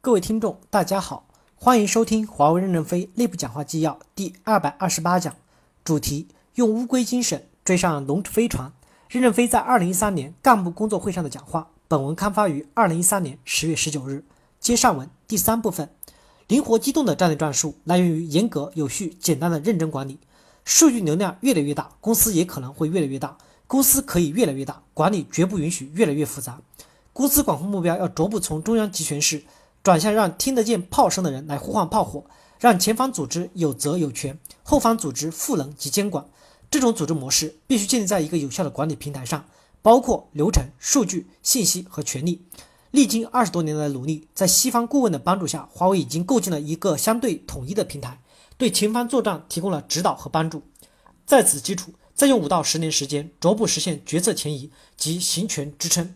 各位听众，大家好，欢迎收听华为任正非内部讲话纪要第二百二十八讲，主题：用乌龟精神追上龙飞船。任正非在二零一三年干部工作会上的讲话。本文刊发于二零一三年十月十九日。接上文第三部分，灵活机动的战略战术来源于严格、有序、简单的认真管理。数据流量越来越大，公司也可能会越来越大。公司可以越来越大，管理绝不允许越来越复杂。公司管控目标要逐步从中央集权式。转向让听得见炮声的人来呼唤炮火，让前方组织有责有权，后方组织赋能及监管。这种组织模式必须建立在一个有效的管理平台上，包括流程、数据、信息和权力。历经二十多年的努力，在西方顾问的帮助下，华为已经构建了一个相对统一的平台，对前方作战提供了指导和帮助。在此基础，再用五到十年时间，逐步实现决策前移及行权支撑。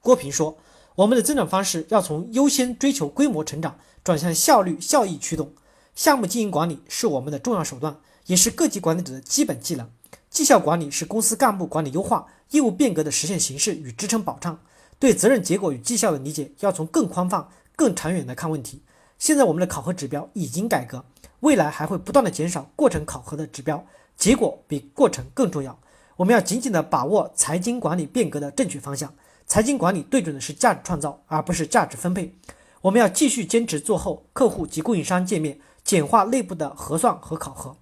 郭平说。我们的增长方式要从优先追求规模成长转向效率效益驱动。项目经营管理是我们的重要手段，也是各级管理者的基本技能。绩效管理是公司干部管理优化、业务变革的实现形式与支撑保障。对责任结果与绩效的理解要从更宽泛、更长远来看问题。现在我们的考核指标已经改革，未来还会不断的减少过程考核的指标，结果比过程更重要。我们要紧紧的把握财经管理变革的正确方向。财经管理对准的是价值创造，而不是价值分配。我们要继续坚持做后客户及供应商界面，简化内部的核算和考核。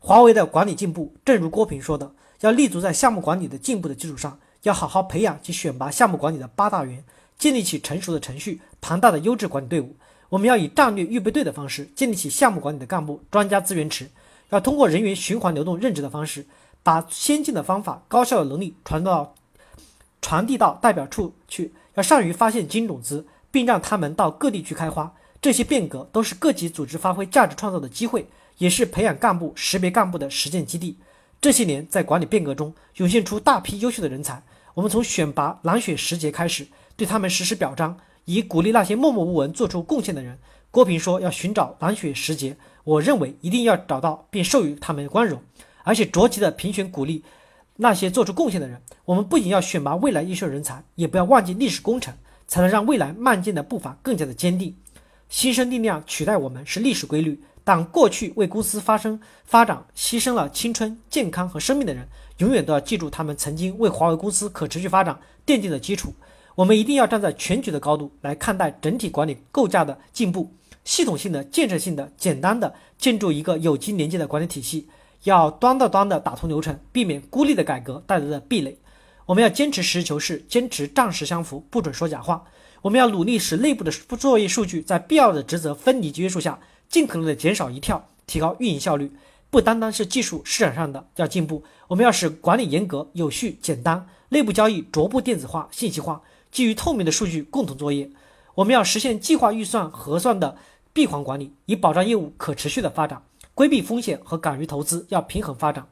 华为的管理进步，正如郭平说的，要立足在项目管理的进步的基础上，要好好培养及选拔项目管理的八大员，建立起成熟的程序、庞大的优质管理队伍。我们要以战略预备队的方式建立起项目管理的干部专家资源池，要通过人员循环流动任职的方式，把先进的方法、高效的能力传到。传递到代表处去，要善于发现金种子，并让他们到各地去开花。这些变革都是各级组织发挥价值创造的机会，也是培养干部、识别干部的实践基地。这些年，在管理变革中涌现出大批优秀的人才。我们从选拔蓝血十杰开始，对他们实施表彰，以鼓励那些默默无闻做出贡献的人。郭平说要寻找蓝血十杰，我认为一定要找到并授予他们光荣，而且着急的评选鼓励。那些做出贡献的人，我们不仅要选拔未来优秀人才，也不要忘记历史工程，才能让未来迈进的步伐更加的坚定。新生力量取代我们是历史规律，但过去为公司发生发展牺牲了青春、健康和生命的人，永远都要记住他们曾经为华为公司可持续发展奠定的基础。我们一定要站在全局的高度来看待整体管理构架的进步，系统性的、建设性的、简单的建筑一个有机连接的管理体系。要端到端的打通流程，避免孤立的改革带来的壁垒。我们要坚持实事求是，坚持账实相符，不准说假话。我们要努力使内部的作业数据在必要的职责分离约束下，尽可能的减少一跳，提高运营效率。不单单是技术市场上的要进步，我们要使管理严格、有序、简单，内部交易逐步电子化、信息化，基于透明的数据共同作业。我们要实现计划预算核算的闭环管理，以保障业务可持续的发展。规避风险和敢于投资，要平衡发展。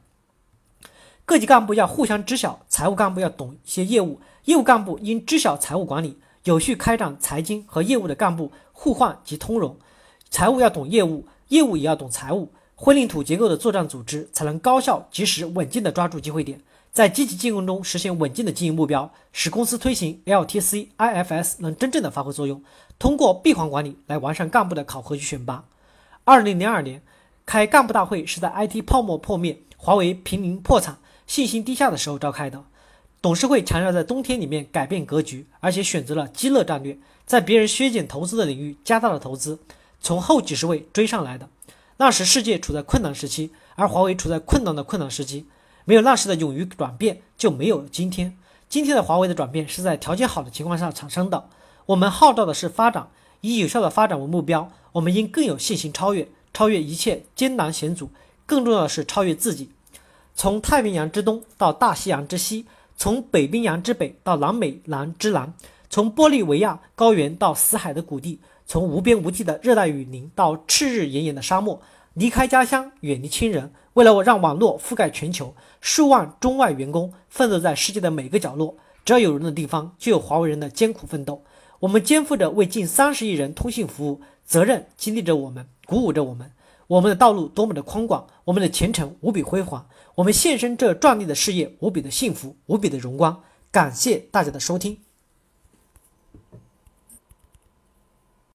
各级干部要互相知晓，财务干部要懂一些业务，业务干部应知晓财务管理，有序开展财经和业务的干部互换及通融。财务要懂业务，业务也要懂财务，混凝土结构的作战组织才能高效、及时、稳健地抓住机会点，在积极进攻中实现稳健的经营目标，使公司推行 LTC、IFS 能真正的发挥作用。通过闭环管理来完善干部的考核与选拔。二零零二年。开干部大会是在 IT 泡沫破灭、华为濒临破产、信心低下的时候召开的。董事会强调在冬天里面改变格局，而且选择了积乐战略，在别人削减投资的领域加大了投资，从后几十位追上来的。那时世界处在困难时期，而华为处在困难的困难时期。没有那时的勇于转变，就没有今天。今天的华为的转变是在条件好的情况下产生的。我们号召的是发展，以有效的发展为目标。我们应更有信心超越。超越一切艰难险阻，更重要的是超越自己。从太平洋之东到大西洋之西，从北冰洋之北到南美南之南，从玻利维亚高原到死海的谷地，从无边无际的热带雨林到炽日炎炎的沙漠，离开家乡，远离亲人，为了我让网络覆盖全球，数万中外员工奋斗在世界的每个角落。只要有人的地方，就有华为人的艰苦奋斗。我们肩负着为近三十亿人通信服务责任，激励着我们。鼓舞着我们，我们的道路多么的宽广，我们的前程无比辉煌，我们献身这壮丽的事业无比的幸福，无比的荣光。感谢大家的收听。